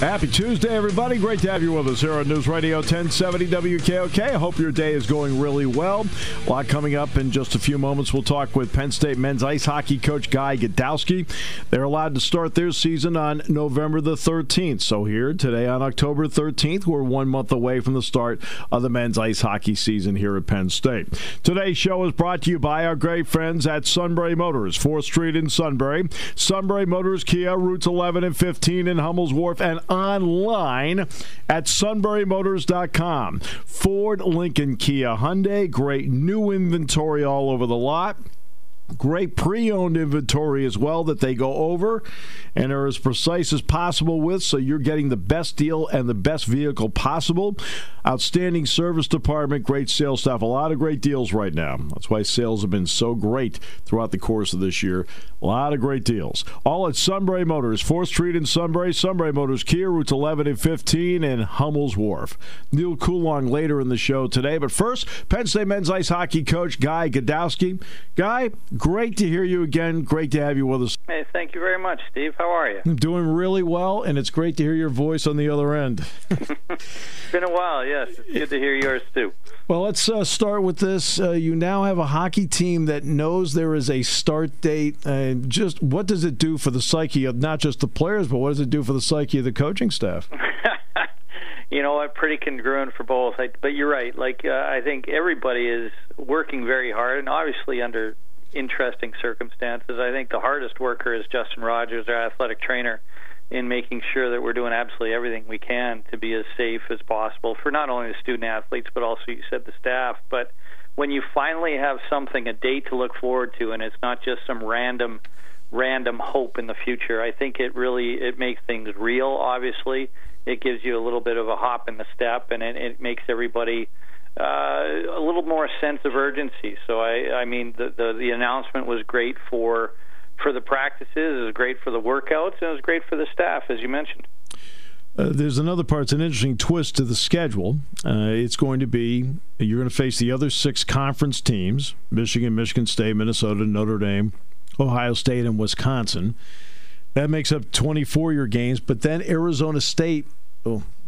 Happy Tuesday, everybody. Great to have you with us here on News Radio 1070 WKOK. I hope your day is going really well. A lot coming up in just a few moments. We'll talk with Penn State men's ice hockey coach Guy Gadowsky. They're allowed to start their season on November the 13th. So, here today on October 13th, we're one month away from the start of the men's ice hockey season here at Penn State. Today's show is brought to you by our great friends at Sunbury Motors, 4th Street in Sunbury. Sunbury Motors Kia, routes 11 and 15 in Hummel's Wharf, and online at sunburymotors.com. Ford, Lincoln, Kia, Hyundai, great new inventory all over the lot. Great pre owned inventory as well that they go over and are as precise as possible with, so you're getting the best deal and the best vehicle possible. Outstanding service department, great sales staff, a lot of great deals right now. That's why sales have been so great throughout the course of this year. A lot of great deals. All at Sunbury Motors, 4th Street in Sunbury, Sunbury Motors, Kia, routes 11 and 15, and Hummel's Wharf. Neil Coulong later in the show today, but first, Penn State men's ice hockey coach Guy Gadowsky. Guy, great to hear you again. Great to have you with us. Hey, thank you very much, Steve. How are you? I'm doing really well, and it's great to hear your voice on the other end. it's been a while, yes. It's good to hear yours, too. Well, let's uh, start with this. Uh, you now have a hockey team that knows there is a start date. And just what does it do for the psyche of not just the players, but what does it do for the psyche of the coaching staff? you know what? Pretty congruent for both. I, but you're right. Like uh, I think everybody is working very hard, and obviously under interesting circumstances. I think the hardest worker is Justin Rogers, our athletic trainer, in making sure that we're doing absolutely everything we can to be as safe as possible for not only the student athletes but also you said the staff. But when you finally have something, a date to look forward to, and it's not just some random random hope in the future. I think it really it makes things real. Obviously, it gives you a little bit of a hop in the step, and it, it makes everybody uh, a little more sense of urgency. So I, I mean, the, the the announcement was great for for the practices. It was great for the workouts, and it was great for the staff, as you mentioned. Uh, there's another part. It's an interesting twist to the schedule. Uh, it's going to be you're going to face the other six conference teams: Michigan, Michigan State, Minnesota, Notre Dame, Ohio State, and Wisconsin. That makes up 24 your games. But then Arizona State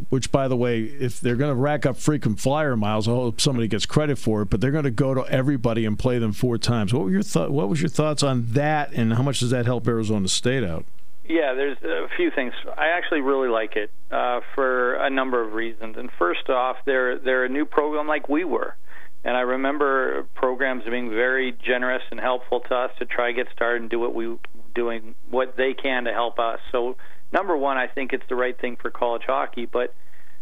which, by the way, if they're going to rack up frequent flyer miles, I hope somebody gets credit for it. But they're going to go to everybody and play them four times. What were your th- What was your thoughts on that, and how much does that help Arizona State out? Yeah, there's a few things. I actually really like it uh, for a number of reasons. And first off, they're they're a new program like we were. And I remember programs being very generous and helpful to us to try get started and do what we doing what they can to help us. So number one, I think it's the right thing for college hockey. But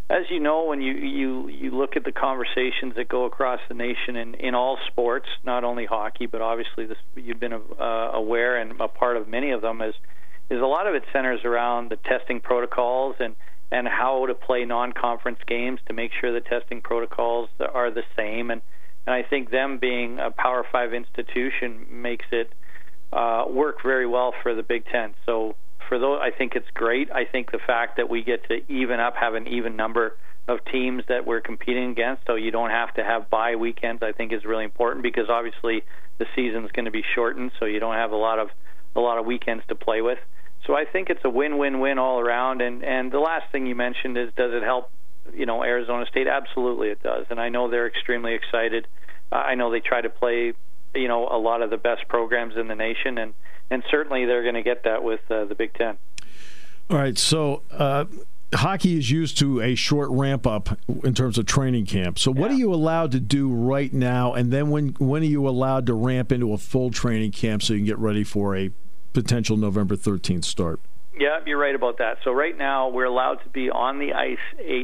as you know, when you you you look at the conversations that go across the nation in in all sports, not only hockey, but obviously this you've been uh, aware and a part of many of them is is a lot of it centers around the testing protocols and and how to play non-conference games to make sure the testing protocols are the same and and I think them being a Power Five institution makes it uh, work very well for the Big Ten. So for those, I think it's great. I think the fact that we get to even up, have an even number of teams that we're competing against, so you don't have to have bye weekends, I think is really important because obviously the season's going to be shortened, so you don't have a lot of a lot of weekends to play with. So I think it's a win-win-win all around. And and the last thing you mentioned is, does it help? You know, Arizona State. Absolutely, it does. And I know they're extremely excited. I know they try to play, you know, a lot of the best programs in the nation, and and certainly they're going to get that with uh, the Big Ten. All right, so. Uh, hockey is used to a short ramp up in terms of training camp. So, what yeah. are you allowed to do right now? And then, when when are you allowed to ramp into a full training camp so you can get ready for a potential November 13th start? Yeah, you're right about that. So right now we're allowed to be on the ice.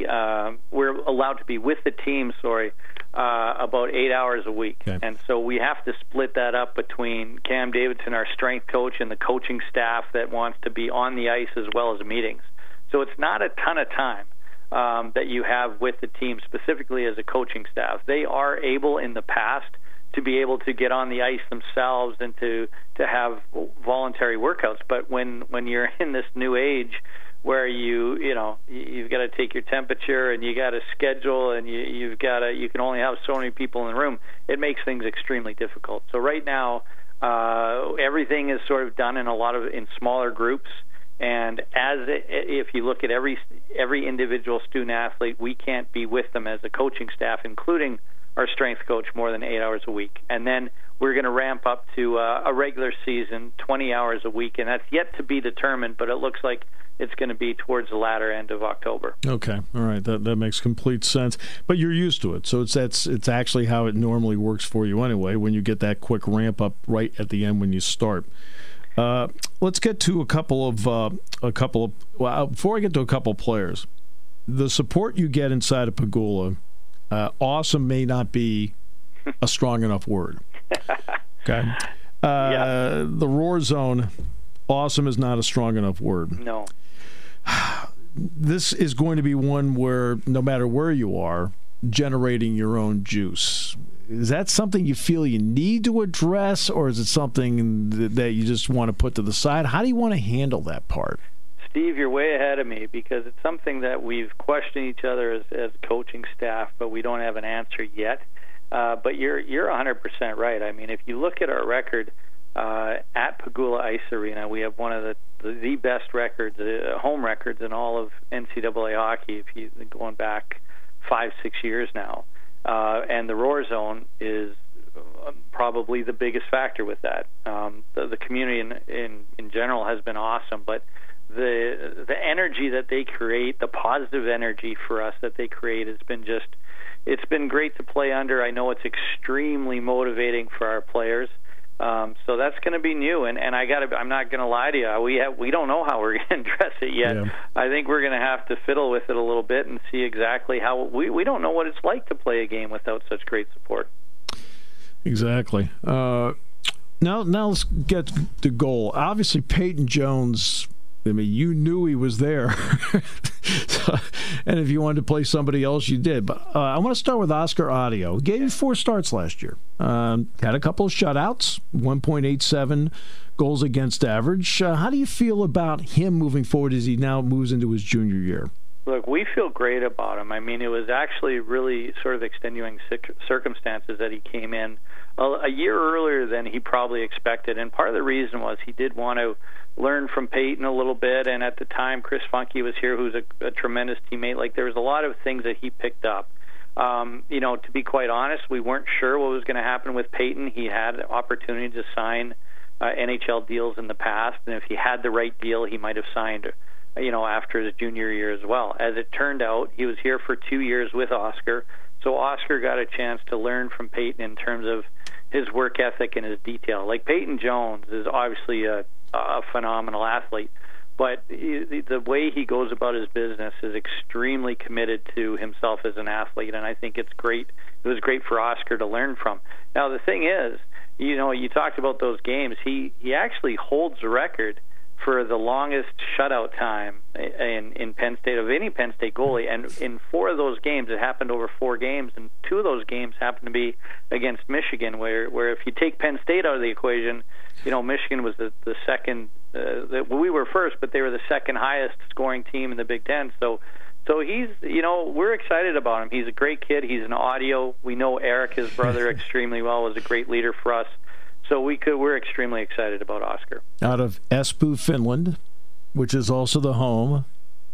Uh, we're allowed to be with the team. Sorry, uh, about eight hours a week, okay. and so we have to split that up between Cam Davidson, our strength coach, and the coaching staff that wants to be on the ice as well as meetings. So it's not a ton of time um, that you have with the team, specifically as a coaching staff. They are able in the past to be able to get on the ice themselves and to to have voluntary workouts. But when when you're in this new age where you you know you've got to take your temperature and you got to schedule and you you've got to you can only have so many people in the room, it makes things extremely difficult. So right now. Uh, everything is sort of done in a lot of in smaller groups, and as it, if you look at every every individual student athlete, we can't be with them as a coaching staff, including our strength coach more than eight hours a week. And then we're going to ramp up to uh, a regular season, 20 hours a week, and that's yet to be determined, but it looks like it's going to be towards the latter end of October. Okay, all right, that that makes complete sense. But you're used to it, so it's that's it's actually how it normally works for you anyway. When you get that quick ramp up right at the end when you start. Uh, let's get to a couple of uh, a couple of well before I get to a couple of players, the support you get inside of Pegula uh, awesome may not be a strong enough word. Okay. Uh, yeah. The roar zone, awesome is not a strong enough word. No. This is going to be one where no matter where you are, generating your own juice. Is that something you feel you need to address, or is it something that you just want to put to the side? How do you want to handle that part? Steve, you're way ahead of me because it's something that we've questioned each other as, as coaching staff, but we don't have an answer yet. Uh, but you're you're 100% right. I mean, if you look at our record uh, at Pegula Ice Arena, we have one of the the, the best records, uh, home records in all of NCAA hockey. If you going back five six years now, uh, and the Roar Zone is uh, probably the biggest factor with that. Um, the, the community in, in in general has been awesome, but the the energy that they create, the positive energy for us that they create has been just it's been great to play under. I know it's extremely motivating for our players. Um, so that's going to be new, and and I got I'm not going to lie to you. We have we don't know how we're going to address it yet. Yeah. I think we're going to have to fiddle with it a little bit and see exactly how we we don't know what it's like to play a game without such great support. Exactly. Uh, now now let's get to goal. Obviously, Peyton Jones I mean, you knew he was there. and if you wanted to play somebody else, you did. But uh, I want to start with Oscar Autio. Gave you four starts last year. Um, had a couple of shutouts, 1.87 goals against average. Uh, how do you feel about him moving forward as he now moves into his junior year? Look, we feel great about him. I mean, it was actually really sort of extenuating circumstances that he came in a, a year earlier than he probably expected. And part of the reason was he did want to learn from Peyton a little bit. And at the time, Chris Funkey was here, who's a, a tremendous teammate. Like there was a lot of things that he picked up. Um, you know, to be quite honest, we weren't sure what was going to happen with Peyton. He had opportunity to sign uh, NHL deals in the past, and if he had the right deal, he might have signed. You know, after his junior year as well. As it turned out, he was here for two years with Oscar, so Oscar got a chance to learn from Peyton in terms of his work ethic and his detail. Like Peyton Jones is obviously a a phenomenal athlete. But the way he goes about his business is extremely committed to himself as an athlete, and I think it's great. It was great for Oscar to learn from. Now the thing is, you know, you talked about those games. He he actually holds the record for the longest shutout time in in Penn State of any Penn State goalie, and in four of those games, it happened over four games, and two of those games happened to be against Michigan, where where if you take Penn State out of the equation, you know Michigan was the the second. Uh, the, we were first, but they were the second highest scoring team in the Big Ten. So. So he's, you know, we're excited about him. He's a great kid. He's an Autio. We know Eric, his brother, extremely well. Was a great leader for us. So we could we're extremely excited about Oscar. Out of Espoo, Finland, which is also the home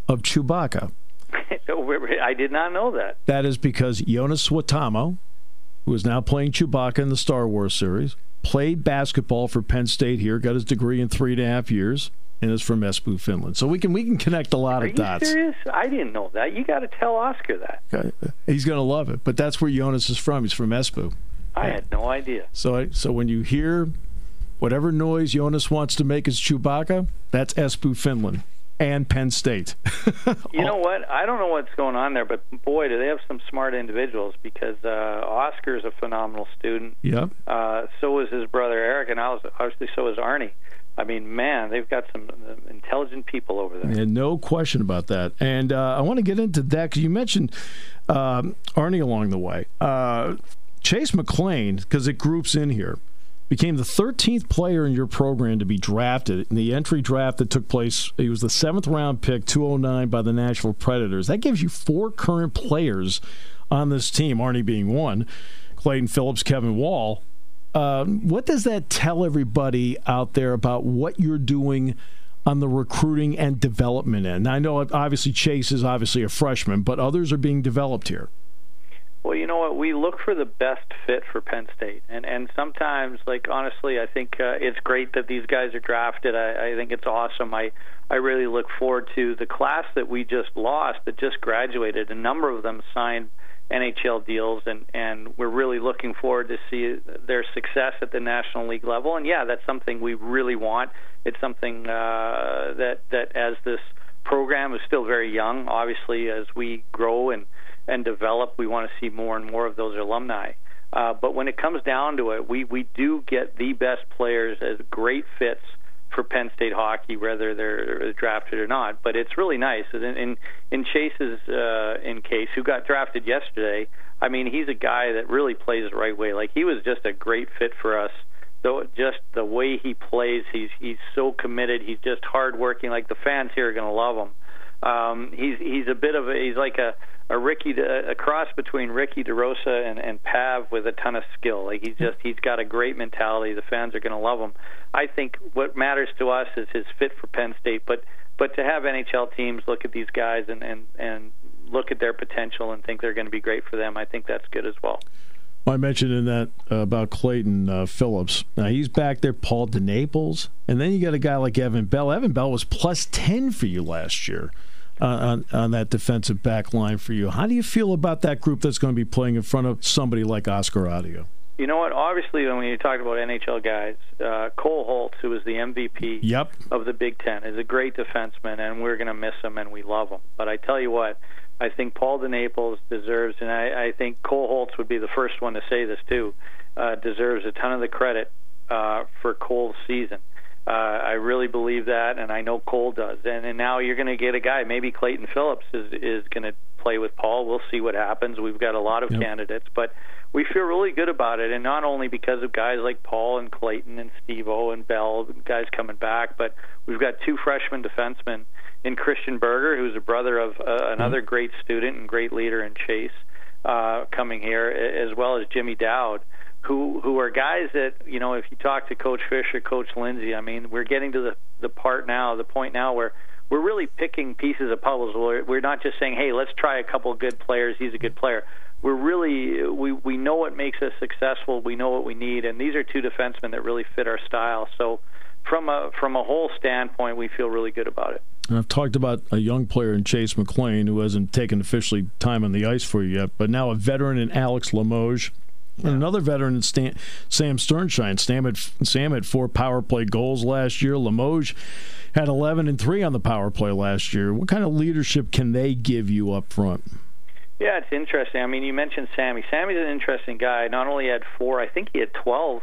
of Chewbacca. Oh, I did not know that. That is because Joonas Suotamo, who is now playing Chewbacca in the Star Wars series, played basketball for Penn State here, got his degree in three and a half years, and is from Espoo, Finland. So we can we can connect a lot Are of dots. Serious? I didn't know that. You got to tell Oscar that. He's going to love it. But that's where Joonas is from. He's from Espoo. I had no idea. So, so when you hear whatever noise Joonas wants to make as Chewbacca, that's Espoo Finland and Penn State. you know what? I don't know what's going on there, but boy, do they have some smart individuals because uh, is a phenomenal student. Yep. Uh, so is his brother Eric, and obviously so is Aarne. I mean, man, they've got some uh, intelligent people over there. Yeah, no question about that. And uh, I want to get into that because you mentioned um, Aarne along the way. Uh, Chase McLane, because it groups in here became the 13th player in your program to be drafted in the entry draft that took place. He was the seventh round pick, 209 by the Nashville Predators. That gives you four current players on this team, Aarne being one, Clayton Phillips, Kevin Wall. Uh, what does that tell everybody out there about what you're doing on the recruiting and development end? I know obviously Chase is obviously a freshman, but others are being developed here. Well, you know what? We look for the best fit for Penn State, and and sometimes, like honestly, I think uh, it's great that these guys are drafted. I, I think it's awesome. I I really look forward to the class that we just lost, that just graduated. A number of them signed NHL deals, and and we're really looking forward to see their success at the National League level. And yeah, that's something we really want. It's something uh, that that as this program is still very young, obviously, as we grow and and develop. We want to see more and more of those alumni. Uh, but when it comes down to it, we, we do get the best players as great fits for Penn State hockey, whether they're drafted or not. But it's really nice. In in, in Chase's uh, in case, who got drafted yesterday, I mean, he's a guy that really plays the right way. Like he was just a great fit for us. Though just the way he plays, he's he's so committed. He's just hardworking. Like the fans here are going to love him. Um, he's he's a bit of a he's like a a Ricky a cross between Ricky DeRosa and and Pav with a ton of skill. Like he's just he's got a great mentality. The fans are going to love him. I think what matters to us is his fit for Penn State, but but to have NHL teams look at these guys and and and look at their potential and think they're going to be great for them, I think that's good as well. I mentioned in that uh, about Clayton uh, Phillips. Now he's back there, Paul DeNaples, and then you got a guy like Evan Bell. Evan Bell was plus ten for you last year uh, on, on that defensive back line for you. How do you feel about that group that's going to be playing in front of somebody like Oscar Autio? You know what? Obviously, when you talk about NHL guys, uh, Cole Hults, who is the MVP yep. of the Big Ten, is a great defenseman, and we're going to miss him, and we love him. But I tell you what, I think Paul DeNaples deserves, and I, I think Cole Hults would be the first one to say this too, uh, deserves a ton of the credit uh, for Cole's season. Uh, I really believe that, and I know Cole does. And, and now you're going to get a guy. Maybe Clayton Phillips is is going to play with Paul. We'll see what happens. We've got a lot of yep. candidates, but we feel really good about it, and not only because of guys like Paul and Clayton and Steve-O and Bell, guys coming back, but we've got two freshman defensemen in Christian Berger, who's a brother of uh, another mm-hmm. great student and great leader in Chase, uh, coming here, as well as Jimmy Dowd who who are guys that you know if you talk to Coach Fisher, Coach Lindsay, I mean we're getting to the the part now, the point now where we're really picking pieces of puzzles. We're, we're not just saying, hey, let's try a couple good players. He's a good player. We're really we we know what makes us successful. We know what we need, and these are two defensemen that really fit our style. So from a from a whole standpoint, we feel really good about it. And I've talked about a young player in Chase McLane who hasn't taken officially time on the ice for you yet, but now a veteran in Alex Limoges and another veteran, Stan, Sam Sternschein. Sam had, Sam had four power play goals last year. Limoges had 11 and 3 on the power play last year. What kind of leadership can they give you up front? Yeah, it's interesting. I mean, you mentioned Sammy. Sammy's an interesting guy. Not only had four, I think he had 12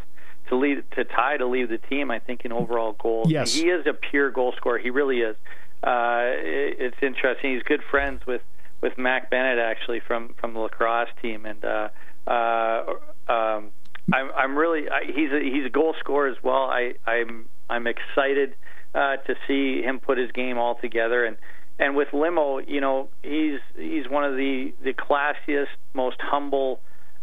to lead to tie to lead the team. I think in overall goals. Yes, he is a pure goal scorer. He really is. Uh, it, it's interesting. He's good friends with with Mac Bennett actually from from the lacrosse team, and uh, um, I'm, I'm really I, he's a, he's a goal scorer as well. I, I'm I'm excited uh, to see him put his game all together and and with Limo, you know, he's he's one of the the classiest, most humble,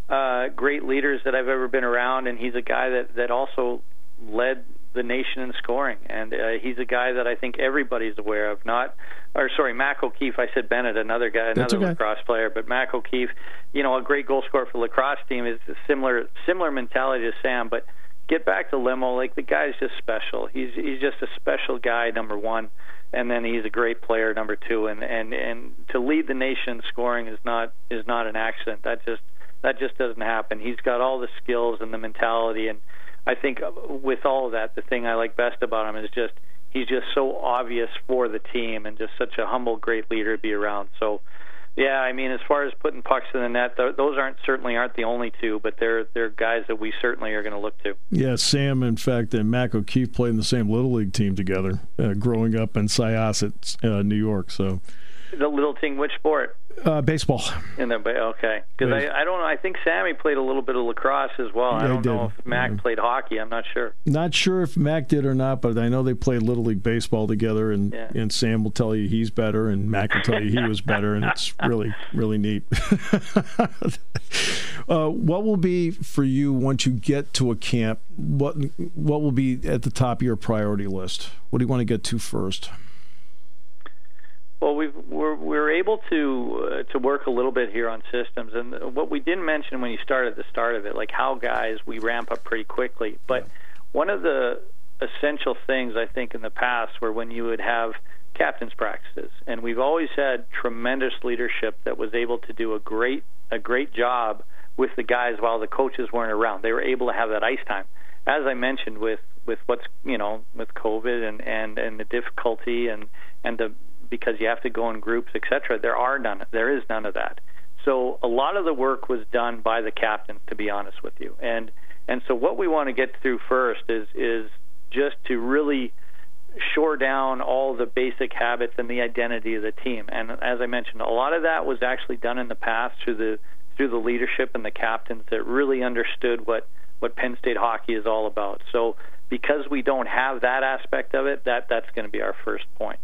uh, great leaders that I've ever been around, and he's a guy that that also led the nation in scoring, and uh, he's a guy that I think everybody's aware of. Not, or sorry, Mac O'Keefe. I said Bennett, another guy, another okay. lacrosse player, but Mac O'Keefe, you know, a great goal scorer for the lacrosse team is a similar similar mentality to Sam. But get back to Limo, like the guy's just special. He's he's just a special guy, number one, and then he's a great player, number two, and and and to lead the nation in scoring is not is not an accident. That just that just doesn't happen. He's got all the skills and the mentality and I think with all of that, the thing I like best about him is just he's just so obvious for the team and just such a humble, great leader to be around. So, yeah, I mean, as far as putting pucks in the net, those aren't certainly aren't the only two, but they're they're guys that we certainly are going to look to. Yeah, Sam, in fact, and Mac O'Keefe played in the same little league team together, uh, growing up in Syosset, uh, New York. So, the little team, which sport? Uh, baseball. In the okay, because I, I don't know. I think Sammy played a little bit of lacrosse as well. I don't know if Mac yeah. played hockey. I'm not sure. Not sure if Mac did or not, but I know they played little league baseball together. And yeah. and Sam will tell you he's better, and Mac will tell you he was better, and it's really really neat. uh, what will be for you once you get to a camp? What what will be at the top of your priority list? What do you want to get to first? Well, we we're, we're able to uh, to work a little bit here on systems, and what we didn't mention when you started at the start of it, like how guys we ramp up pretty quickly. But one of the essential things I think in the past were when you would have captains practices, and we've always had tremendous leadership that was able to do a great a great job with the guys while the coaches weren't around. They were able to have that ice time. As I mentioned with with what's you know with COVID and and and the difficulty and and the because you have to go in groups, etc. There are none. There is none of that. So a lot of the work was done by the captains, to be honest with you. And and so what we want to get through first is is just to really shore down all the basic habits and the identity of the team. And as I mentioned, a lot of that was actually done in the past through the through the leadership and the captains that really understood what what Penn State hockey is all about. So because we don't have that aspect of it, that that's going to be our first point.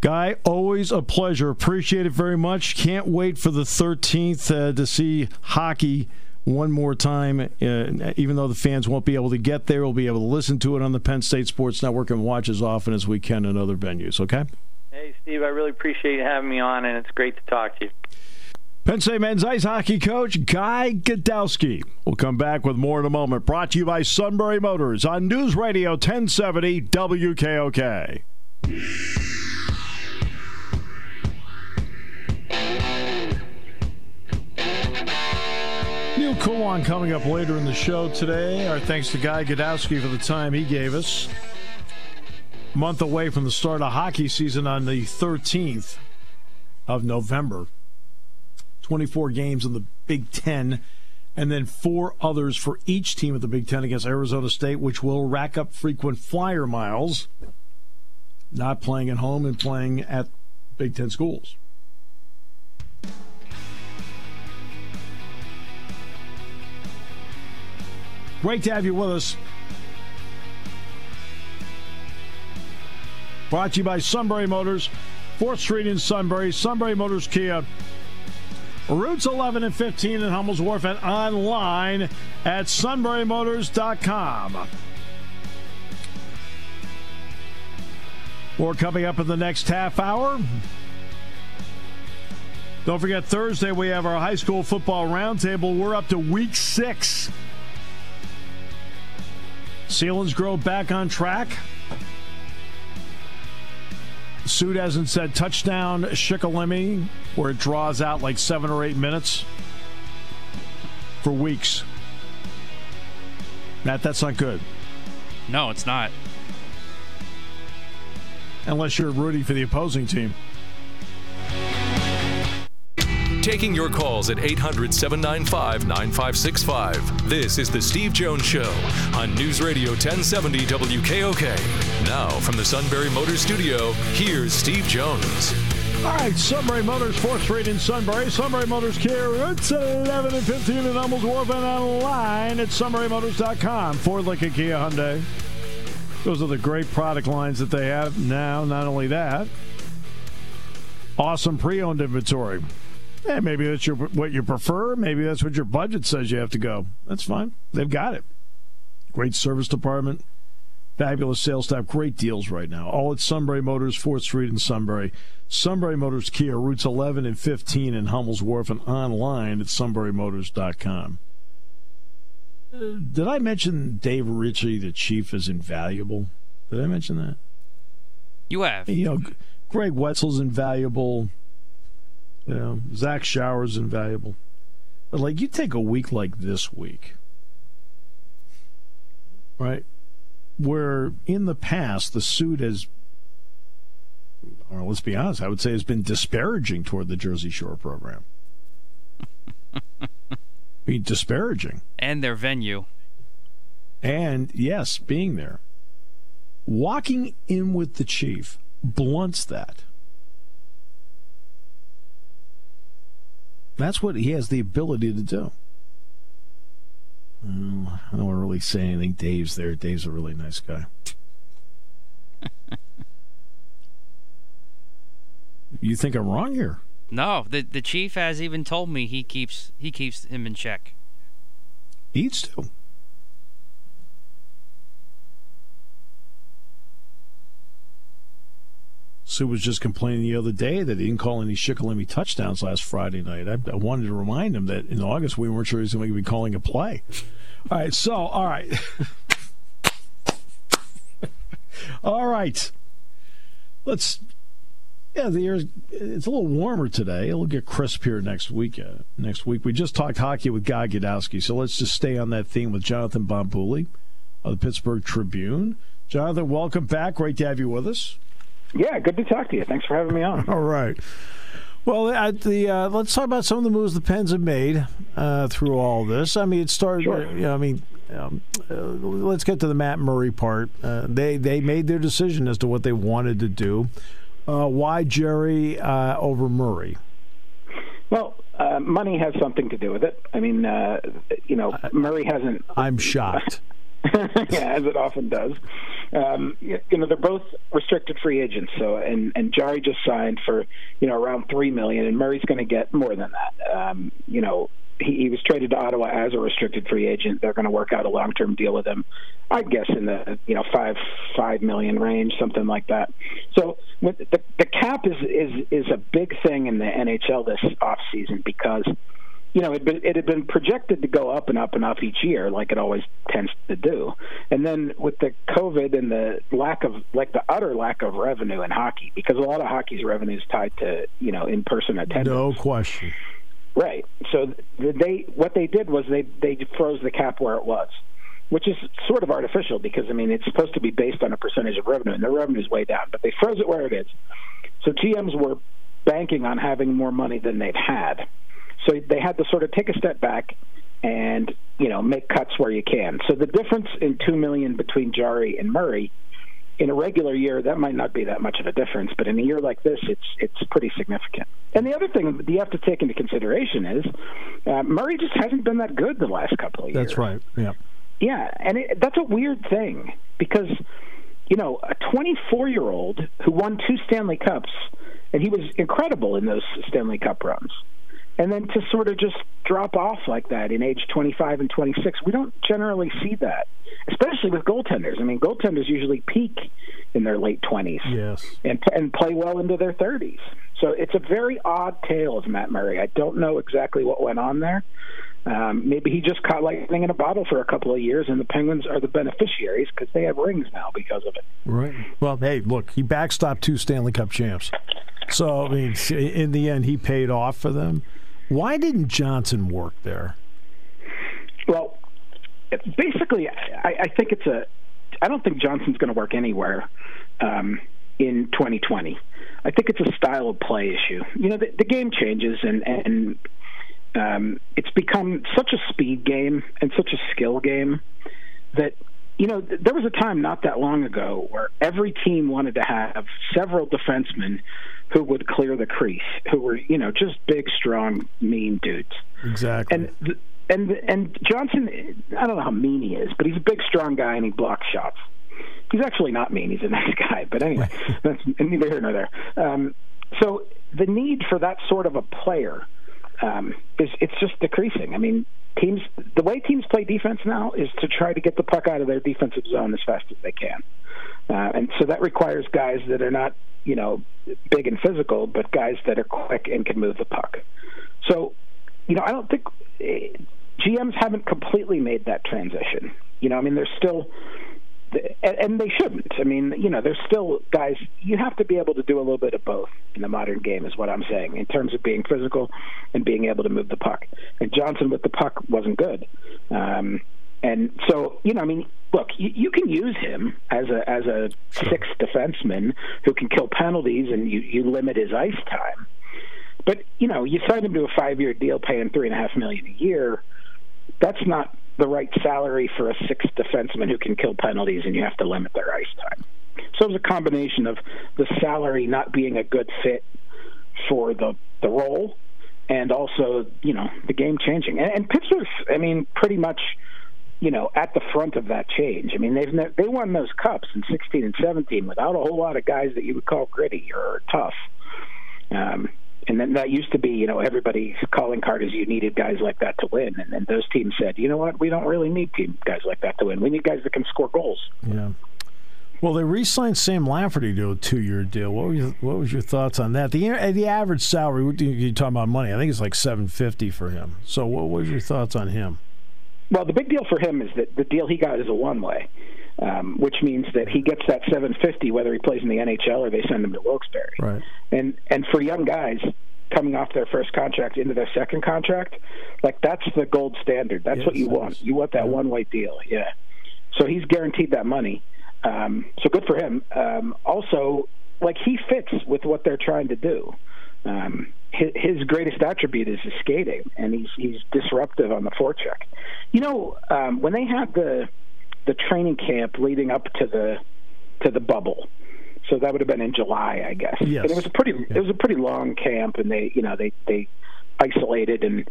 Guy, always a pleasure. Appreciate it very much. Can't wait for the 13th uh, to see hockey one more time. Uh, even though the fans won't be able to get there, we'll be able to listen to it on the Penn State Sports Network and watch as often as we can in other venues. Okay? Hey, Steve, I really appreciate you having me on, and it's great to talk to you. Penn State men's ice hockey coach Guy Gadowsky. We'll come back with more in a moment. Brought to you by Sunbury Motors on News Radio 1070 WKOK. Neil Kuwan coming up later in the show today. Our thanks to Guy Gadowsky for the time he gave us. month away from the start of hockey season on the 13th of November. 24 games in the Big Ten, and then four others for each team of the Big Ten against Arizona State, which will rack up frequent flyer miles, not playing at home and playing at Big Ten schools. Great to have you with us. Brought to you by Sunbury Motors, 4th Street in Sunbury, Sunbury Motors Kia. Routes 11 and 15 in Hummel's Wharf and online at sunburymotors.com. More coming up in the next half hour. Don't forget, Thursday we have our high school football roundtable. We're up to week six. Selinsgrove back on track. Suit hasn't said touchdown Shikellamy, where it draws out like seven or eight minutes for weeks. Matt, that's not good. No, it's not. Unless you're rooting for the opposing team. Taking your calls at 800 795 9565. This is The Steve Jones Show on News Radio 1070 WKOK. Now, from the Sunbury Motors Studio, here's Steve Jones. All right, Sunbury Motors, 4th Street in Sunbury. Sunbury Motors Kia, it's 11 and 15 in Hummel's Wharf and online at sunburymotors.com. Ford, Lincoln, Kia, Hyundai. Those are the great product lines that they have now. Not only that, awesome pre-owned inventory. Yeah, maybe that's your what you prefer. Maybe that's what your budget says you have to go. That's fine. They've got it. Great service department, fabulous sales staff, great deals right now. All at Sunbury Motors, 4th Street in Sunbury. Sunbury Motors Kia, routes 11 and 15 in Hummel's Wharf, and online at sunburymotors.com. Uh, did I mention Dave Ritchie, the chief, is invaluable? Did I mention that? You have. You know, Greg Wetzel's invaluable. You know, Zach Showers invaluable. But like you take a week like this week. right? Where in the past the suit has, or let's be honest, I would say has been disparaging toward the Jersey Shore program. I mean, disparaging. And their venue. And yes, being there. Walking in with the chief blunts that. That's what he has the ability to do. I don't want to really say anything. Dave's there. Dave's a really nice guy. you think I'm wrong here? No, the the chief has even told me he keeps he keeps him in check. Needs to. Sue was just complaining the other day that he didn't call any Shikellamy touchdowns last Friday night. I, I, wanted to remind him that in August we weren't sure he was going to be calling a play. All right, so all right, all right. Let's. Yeah, the air it's a little warmer today. It'll get crisp here next week. Uh, next week, we just talked hockey with Guy Gadowsky, so let's just stay on that theme with Jonathan Bombulie of the Pittsburgh Tribune. Jonathan, welcome back. Great to have you with us. Yeah, good to talk to you. Thanks for having me on. All right. Well, at the uh, let's talk about some of the moves the Pens have made uh, through all this. I mean, it started. Sure. You know, I mean, um, uh, let's get to the Matt Murray part. Uh, they they made their decision as to what they wanted to do. Uh, why Jarry uh, over Murray? Well, money has something to do with it. I mean, you know, Murray hasn't. I'm shocked. yeah, as it often does. Um, you, know, they're both restricted free agents. So, and and Jarry just signed for you know around three million, and Murray's going to get more than that. Um, you know, he, he was traded to Ottawa as a restricted free agent. They're going to work out a long term deal with him. I guess in the you know five five million range, something like that. So with the the cap is is is a big thing in the NHL this off season because you know, it, it had been projected to go up and up and up each year, like it always tends to do. And then with the COVID and the lack of, like the utter lack of revenue in hockey, because a lot of hockey's revenue is tied to, you know, in-person attendance. No question. Right. So they, what they did was they they froze the cap where it was, which is sort of artificial because I mean it's supposed to be based on a percentage of revenue, and their revenue is way down, but they froze it where it is. So GMs were banking on having more money than they've had so they had to sort of take a step back and you know make cuts where you can. So the difference in two million between Jarry and Murray in a regular year that might not be that much of a difference, but in a year like this, it's it's pretty significant. And the other thing that you have to take into consideration is uh, Murray just hasn't been that good the last couple of years. That's right. Yeah. Yeah, and it, that's a weird thing because you know a 24 year old who won two Stanley Cups and he was incredible in those Stanley Cup runs and then to sort of just drop off like that in age 25 and 26 we don't generally see that especially with goaltenders i mean goaltenders usually peak in their late 20s yes and and play well into their 30s so it's a very odd tale of matt murray i don't know exactly what went on there um, maybe he just caught lightning in a bottle for a couple of years, and the Penguins are the beneficiaries because they have rings now because of it. Right. Well, hey, look, he backstopped two Stanley Cup champs. So, I mean, in the end, he paid off for them. Why didn't Johnson work there? Well, basically, I, I think it's a. I don't think Johnson's going to work anywhere um, in 2020. I think it's a style of play issue. You know, the, the game changes, and and um, it's become such a speed game and such a skill game that you know, there was a time not that long ago where every team wanted to have several defensemen who would clear the crease, who were, you know, just big, strong, mean dudes. Exactly. And and and Johnson, I don't know how mean he is, but he's a big, strong guy and he blocks shots. He's actually not mean; he's a nice guy. But anyway, that's neither here nor there. Um, so the need for that sort of a player um, is it's just decreasing. I mean, teams the way teams play defense now is to try to get the puck out of their defensive zone as fast as they can, uh, and so that requires guys that are not you know big and physical, but guys that are quick and can move the puck. So, you know, I don't think eh, GMs haven't completely made that transition. You know, I mean, there's still and they shouldn't. I mean, you know, there's still guys. You have to be able to do a little bit of both in the modern game, is what I'm saying, in terms of being physical and being able to move the puck. And Johnson with the puck wasn't good. Um, And so, you know, I mean, look, you, you can use him as a as a sure. sixth defenseman who can kill penalties, and you you limit his ice time. But you know, you signed him to a five year deal, paying three and a half million a year. That's not the right salary for a sixth defenseman who can kill penalties, and you have to limit their ice time. So it was a combination of the salary not being a good fit for the the role, and also you know the game changing. And, and Pittsburgh's, I mean, pretty much you know at the front of that change. I mean they've ne- they won those cups in 16 and 17 without a whole lot of guys that you would call gritty or tough. Um, and then that used to be, you know, everybody's calling card is you needed guys like that to win. And then those teams said, you know what, we don't really need team guys like that to win. We need guys that can score goals. Yeah. Well, they re-signed Sam Lafferty to a two-year deal. What was your, what was your thoughts on that? The the average salary, you talking about money? I think it's like seven fifty for him. So, what was your thoughts on him? Well, the big deal for him is that the deal he got is a one-way, um, which means that he gets that seven fifty whether he plays in the NHL or they send him to Wilkes-Barre. Right. And and for young guys coming off their first contract into their second contract, like that's the gold standard. That's yes, what you want. You want that yeah. one-way deal. Yeah. So he's guaranteed that money. Um, so good for him. Um, also, like he fits with what they're trying to do. Um, his, his greatest attribute is his skating, and he's he's disruptive on the forecheck. You know, um, when they had the the training camp leading up to the to the bubble, so that would have been in July, I guess. Yes. And it was a pretty yeah. it was a pretty long camp, and they you know they they isolated, and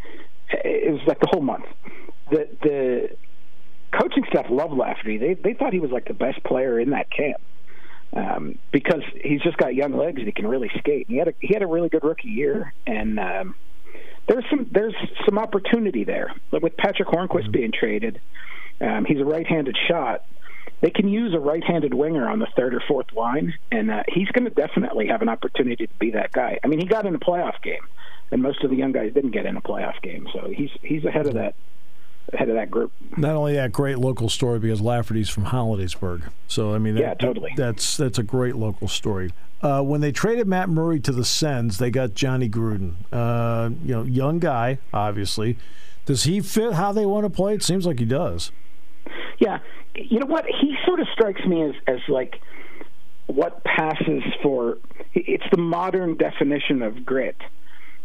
it was like the whole month. The the coaching staff loved Lafferty. They they thought he was like the best player in that camp um, because he's just got young legs and he can really skate. And He had a he had a really good rookie year, and um, there's some there's some opportunity there. Like with Patrick Hornqvist mm-hmm. being traded, um, he's a right-handed shot. They can use a right-handed winger on the third or fourth line, and uh, he's going to definitely have an opportunity to be that guy. I mean, he got in a playoff game, and most of the young guys didn't get in a playoff game, so he's he's ahead of that head of that group. Not only that great local story because Lafferty's from Hollidaysburg, so I mean, that, yeah, totally. That's that's a great local story. Uh, when they traded Matt Murray to the Sens, they got Johnny Gruden. Uh, you know, young guy, obviously. Does he fit how they want to play? It seems like he does. Yeah, you know what? He sort of strikes me as as like what passes for. It's the modern definition of grit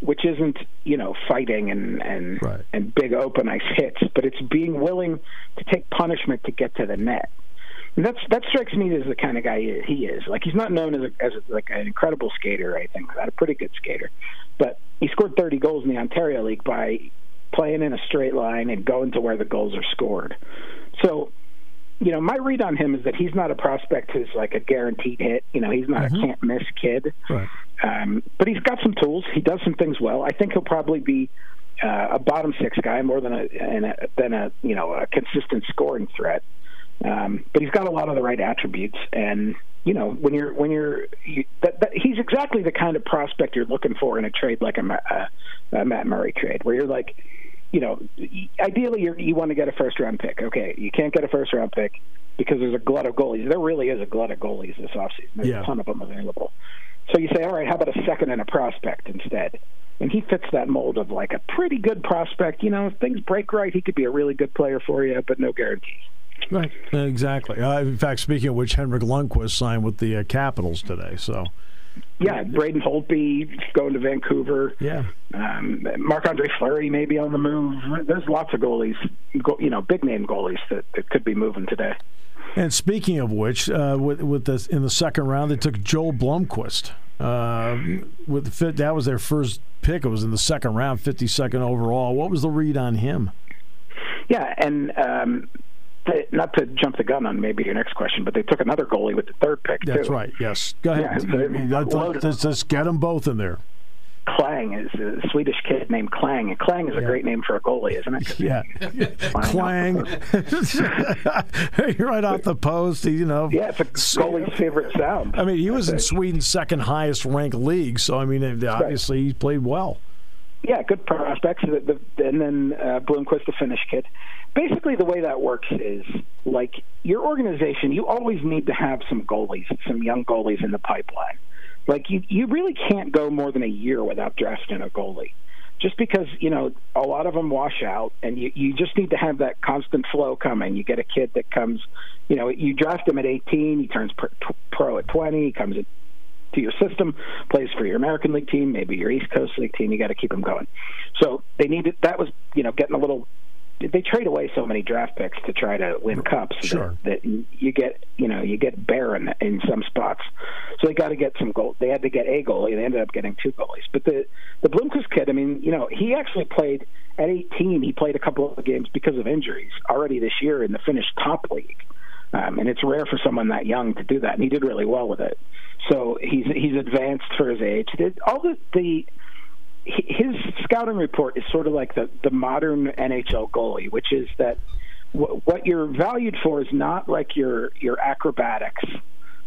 which isn't you know fighting and and right. and big open ice hits, but it's being willing to take punishment to get to the net. And that's that strikes me as the kind of guy he is. Like he's not known as a, as a, like an incredible skater. I think not a pretty good skater, but he scored 30 goals in the Ontario League by playing in a straight line and going to where the goals are scored. So you know, my read on him is that he's not a prospect who's like a guaranteed hit. You know, he's not mm-hmm. a can't miss kid. Right. Um, but he's got some tools. He does some things well. I think he'll probably be uh, a bottom six guy more than a, a than a you know a consistent scoring threat. Um, but he's got a lot of the right attributes, and you know when you're when you're you, that, that, he's exactly the kind of prospect you're looking for in a trade like a, a, a Matt Murray trade, where you're like you know, ideally you you want to get a first round pick. Okay, you can't get a first round pick because there's a glut of goalies. There really is a glut of goalies this offseason. There's yeah. a ton of them available. So you say, all right, how about a second and a prospect instead? And he fits that mold of like a pretty good prospect. You know, if things break right, he could be a really good player for you, but no guarantees. Right, exactly. Uh, in fact, speaking of which, Henrik Lundqvist signed with the uh, Capitals today. So yeah, Braden Holtby going to Vancouver. Yeah, um, Marc Andre Fleury may be on the move. There's lots of goalies, you know, big name goalies that, that could be moving today. And speaking of which, uh, with with the in the second round, they took Joel Blomqvist. Uh, with the fit, that was their first pick. It was in the second round, 52nd overall. What was the read on him? Yeah, and um, not to jump the gun on maybe your next question, but they took another goalie with the third pick. That's too. right. Yes. Go ahead. Yeah, let's, let's get them both in there. Clang is a Swedish kid named Clang, and Clang is a yeah. great name for a goalie, isn't it? Yeah, Clang. right off the post, you know. Yeah, it's a goalie's favorite sound. I mean, he was in Sweden's second highest ranked league, so I mean, obviously right. he played well. Yeah, good prospects, and then uh, Blomqvist, the Finnish kid basically the way that works is like your organization you always need to have some goalies some young goalies in the pipeline like you you really can't go more than a year without drafting a goalie just because you know a lot of them wash out, and you you just need to have that constant flow coming. You get a kid that comes, you know, you draft him at 18, he turns pro at 20, he comes to your system, plays for your American League team, maybe your East Coast League team. You got to keep him going. So they needed that was you know getting a little they trade away so many draft picks to try to win cups sure. that, that you get you know you get barren in some spots. So they got to get some goal. They had to get a goalie. They ended up getting two goalies. But the the Blomqvist kid, I mean, you know, he actually played at 18. He played a couple of games because of injuries already this year in the Finnish top league. Um, and it's rare for someone that young to do that, and he did really well with it. So he's he's advanced for his age. All the the his scouting report is sort of like the the modern NHL goalie, which is that w- what you're valued for is not like your your acrobatics,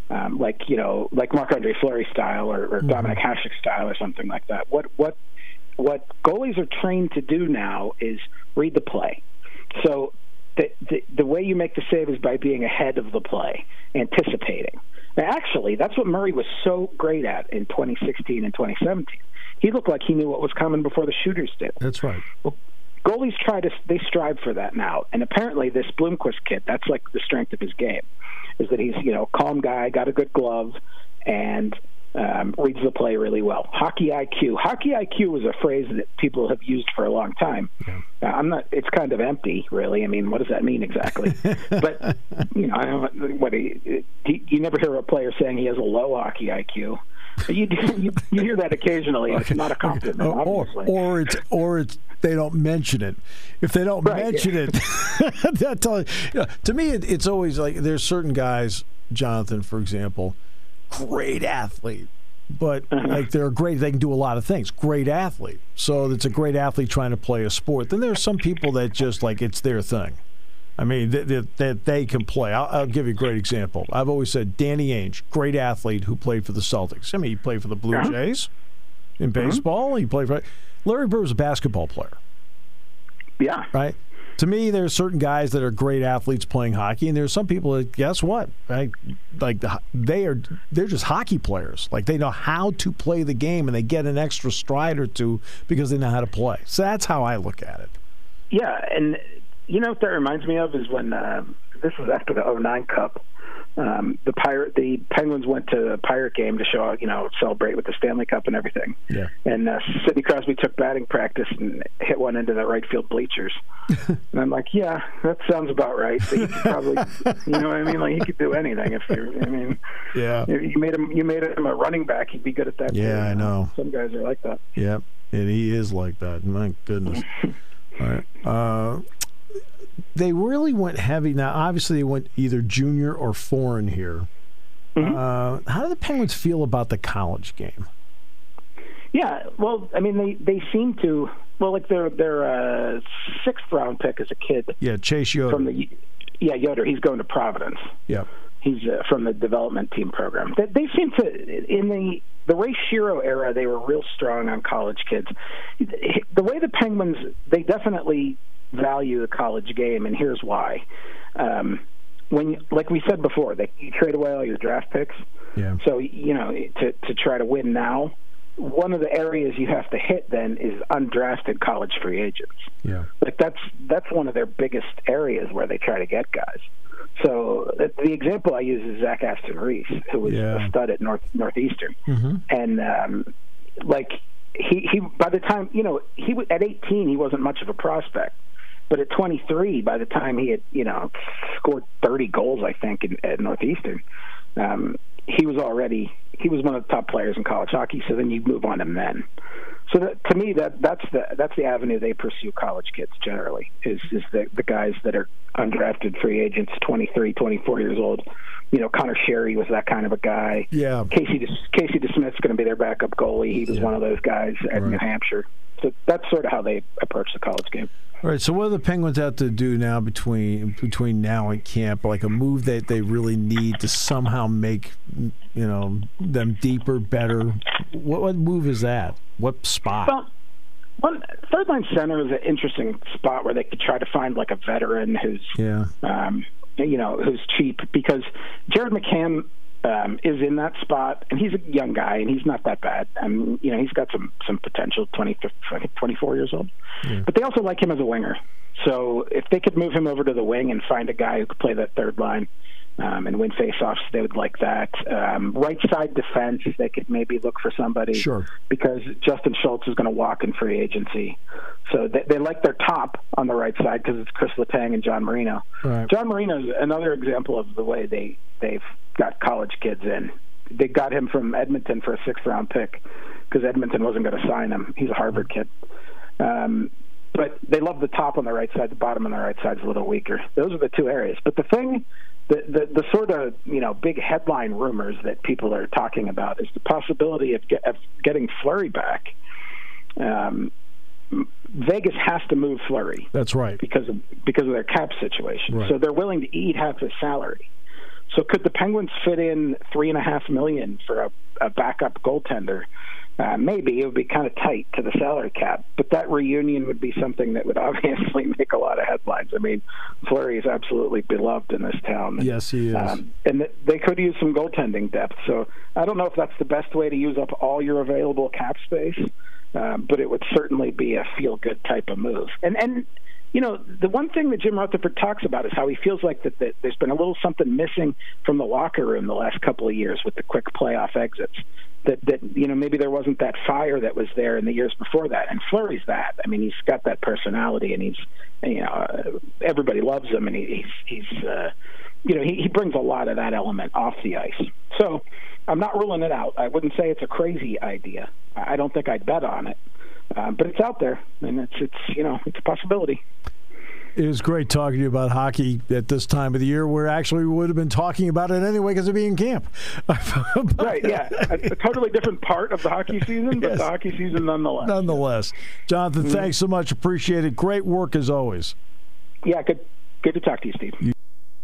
um, like you know like Marc Andre Fleury style or, or mm-hmm. Dominik Hasek style or something like that. What what what goalies are trained to do now is read the play. So the, the the way you make the save is by being ahead of the play, anticipating. Now, actually, that's what Murray was so great at in 2016 and 2017 he looked like he knew what was coming before the shooters did. That's right. Well, goalies try to they strive for that now, and apparently this Blomqvist kid that's like the strength of his game, is that he's you know calm guy, got a good glove, and um, reads the play really well. Hockey IQ. Hockey IQ is a phrase that people have used for a long time. Yeah. Uh, I'm not. It's kind of empty, really. I mean, what does that mean exactly? but you know, I don't. What you, you never hear a player saying he has a low hockey IQ. You, you, you hear that occasionally. Okay. It's not a compliment, okay. or, or it's or it's they don't mention it. If they don't right, mention yeah. it, that you know, to me it, it's always like there's certain guys, Jonathan, for example, great athlete, but uh-huh. like they're great. They can do a lot of things. Great athlete. So it's a great athlete trying to play a sport. Then there's some people that just like it's their thing. I mean, that, that, that they can play. I'll, I'll, give you a great example. I've always said Danny Ainge, great athlete who played for the Celtics. I mean, he played for the Blue uh-huh. Jays in uh-huh. baseball. He played for Larry Bird was a basketball player. Yeah. Right. To me, there are certain guys that are great athletes playing hockey, and there are some people that guess what? Right? Like the, they are, they're just hockey players. Like they know how to play the game, and they get an extra stride or two because they know how to play. So that's how I look at it. Yeah, and you know what that reminds me of is when uh, this was after the 09 Cup. Um, the pirate, the Penguins went to a pirate game to show, you know, celebrate with the Stanley Cup and everything. Yeah. And uh, Sidney Crosby took batting practice and hit one into the right field bleachers. and I'm like, yeah, that sounds about right. But he could probably, you know what I mean? Like he could do anything if you. I mean, yeah. You made him, you made him a running back. He'd be good at that. Yeah, too. I know. Some guys are like that. Yep, and he is like that. My goodness. All right. Uh, they really went heavy. Now, obviously, they went either junior or foreign here. Mm-hmm. Uh, how do the Penguins feel about the college game? Yeah, well, I mean, they they seem to. Well, like their their uh, sixth round pick as a kid. Yeah, Chase Yoder. From the yeah Yoder, he's going to Providence. Yeah, he's uh, from the development team program. They, they seem to in the the Ray Shero era, they were real strong on college kids. The way the Penguins, they definitely value the college game, and here's why. Um, when, like we said before, they you trade away all your draft picks. Yeah. So you know to to try to win now, one of the areas you have to hit then is undrafted college free agents. Yeah. Like that's that's one of their biggest areas where they try to get guys. So the example I use is Zach Aston Reese, who was yeah. a stud at North Northeastern, mm-hmm. and um, like he he by the time you know he at 18 he wasn't much of a prospect but at 23, by the time he had, you know, scored 30 goals, I think, in, at Northeastern, um, he was already he was one of the top players in college hockey. So then you move on to men. So that, to me, that that's the that's the avenue they pursue college kids generally is is the the guys that are undrafted free agents, 23, 24 years old. You know, Conor Sheary was that kind of a guy. Yeah. Casey De, Casey DeSmith's going to be their backup goalie. He was yeah. one of those guys at right. New Hampshire. So that's sort of how they approach the college game. All right. So what do the Penguins have to do now between between now and camp? Like a move that they really need to somehow make you know them deeper, better. What, what move is that? What spot? Well, one third line center is an interesting spot where they could try to find like a veteran who's yeah. Um, you know who's cheap because Jared McCann um, is in that spot, and he's a young guy, and he's not that bad. I And you know, he's got some some potential. 20, 24 years old, yeah. but they also like him as a winger. So if they could move him over to the wing and find a guy who could play that third line, um, and win faceoffs. They would like that. Um, right side defense, they could maybe look for somebody. Sure. Because Justin Schultz is going to walk in free agency. So they, they like their top on the right side because it's Chris Letang and John Marino. Right. John Marino is another example of the way they, they've got college kids in. They got him from Edmonton for a sixth round pick because Edmonton wasn't going to sign him. He's a Harvard kid. Um, but they love the top on the right side. The bottom on the right side is a little weaker. Those are the two areas. But the thing the, the, the sort of you know big headline rumors that people are talking about is the possibility of, get, of getting Fleury back. Um, Vegas has to move Fleury. That's right because of because of their cap situation. Right. So they're willing to eat half his salary. So could the Penguins fit in three and a half million for a, a backup goaltender? Uh, maybe it would be kind of tight to the salary cap, but that reunion would be something that would obviously make a lot of headlines. I mean, Fleury is absolutely beloved in this town. Yes, he is. Um, and th- they could use some goaltending depth. So I don't know if that's the best way to use up all your available cap space, um, but it would certainly be a feel good type of move. And and you know, the one thing that Jim Rutherford talks about is how he feels like that, that there's been a little something missing from the locker room the last couple of years with the quick playoff exits that that you know maybe there wasn't that fire that was there in the years before that. And Fleury's that. I mean, he's got that personality, and he's you know uh, everybody loves him, and he, he's he's uh, you know he, he brings a lot of that element off the ice. So I'm not ruling it out. I wouldn't say it's a crazy idea. I don't think I'd bet on it, uh, but it's out there, and it's it's you know it's a possibility. It was great talking to you about hockey at this time of the year, where actually we would have been talking about it anyway because it'd be in camp. right, yeah. A, a, totally different part of the hockey season, but yes. the hockey season nonetheless. Nonetheless. Jonathan, mm-hmm. thanks so much. Appreciate it. Great work as always. Yeah, good, good to talk to you, Steve. You-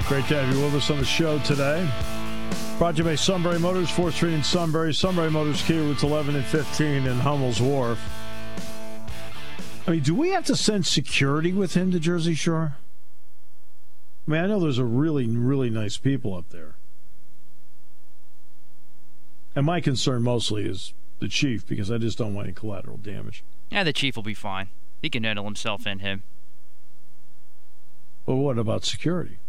Right, great to have you with us on the show today. Brought to you by Sunbury Motors, 4th Street in Sunbury. Sunbury Motors Kia routes 11 and 15 in Hummel's Wharf. I mean, do we have to send security with him to Jersey Shore? I mean, I know there's a really, really nice people up there. And my concern mostly is the chief because I just don't want any collateral damage. Yeah, the chief will be fine. He can handle himself and him. But what about security?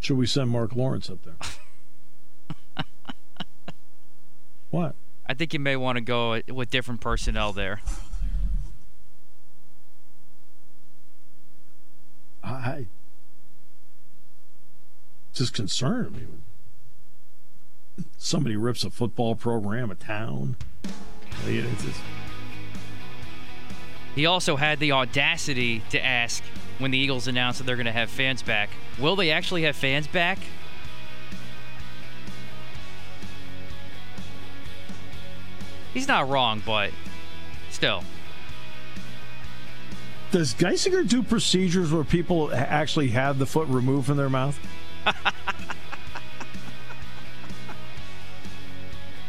Should we send Mark Lawrence up there? what? I think you may want to go with different personnel there. I just concerned me. Somebody rips a football program, a town. He also had the audacity to ask when the Eagles announced that they're going to have fans back. Will they actually have fans back? He's not wrong, but still. Does Geisinger do procedures where people actually have the foot removed from their mouth?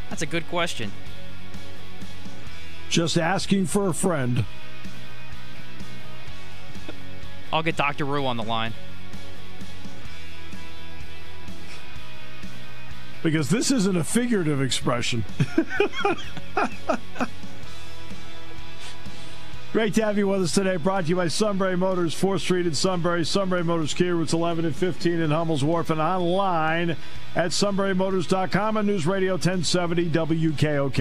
That's a good question. Just asking for a friend. I'll get Dr. Rue on the line. Because this isn't a figurative expression. Great to have you with us today. Brought to you by Sunbury Motors, 4th Street in Sunbury. Sunbury Motors Kia, routes 11 and 15 in Hummel's Wharf, and online at sunburymotors.com and News Radio 1070 WKOK.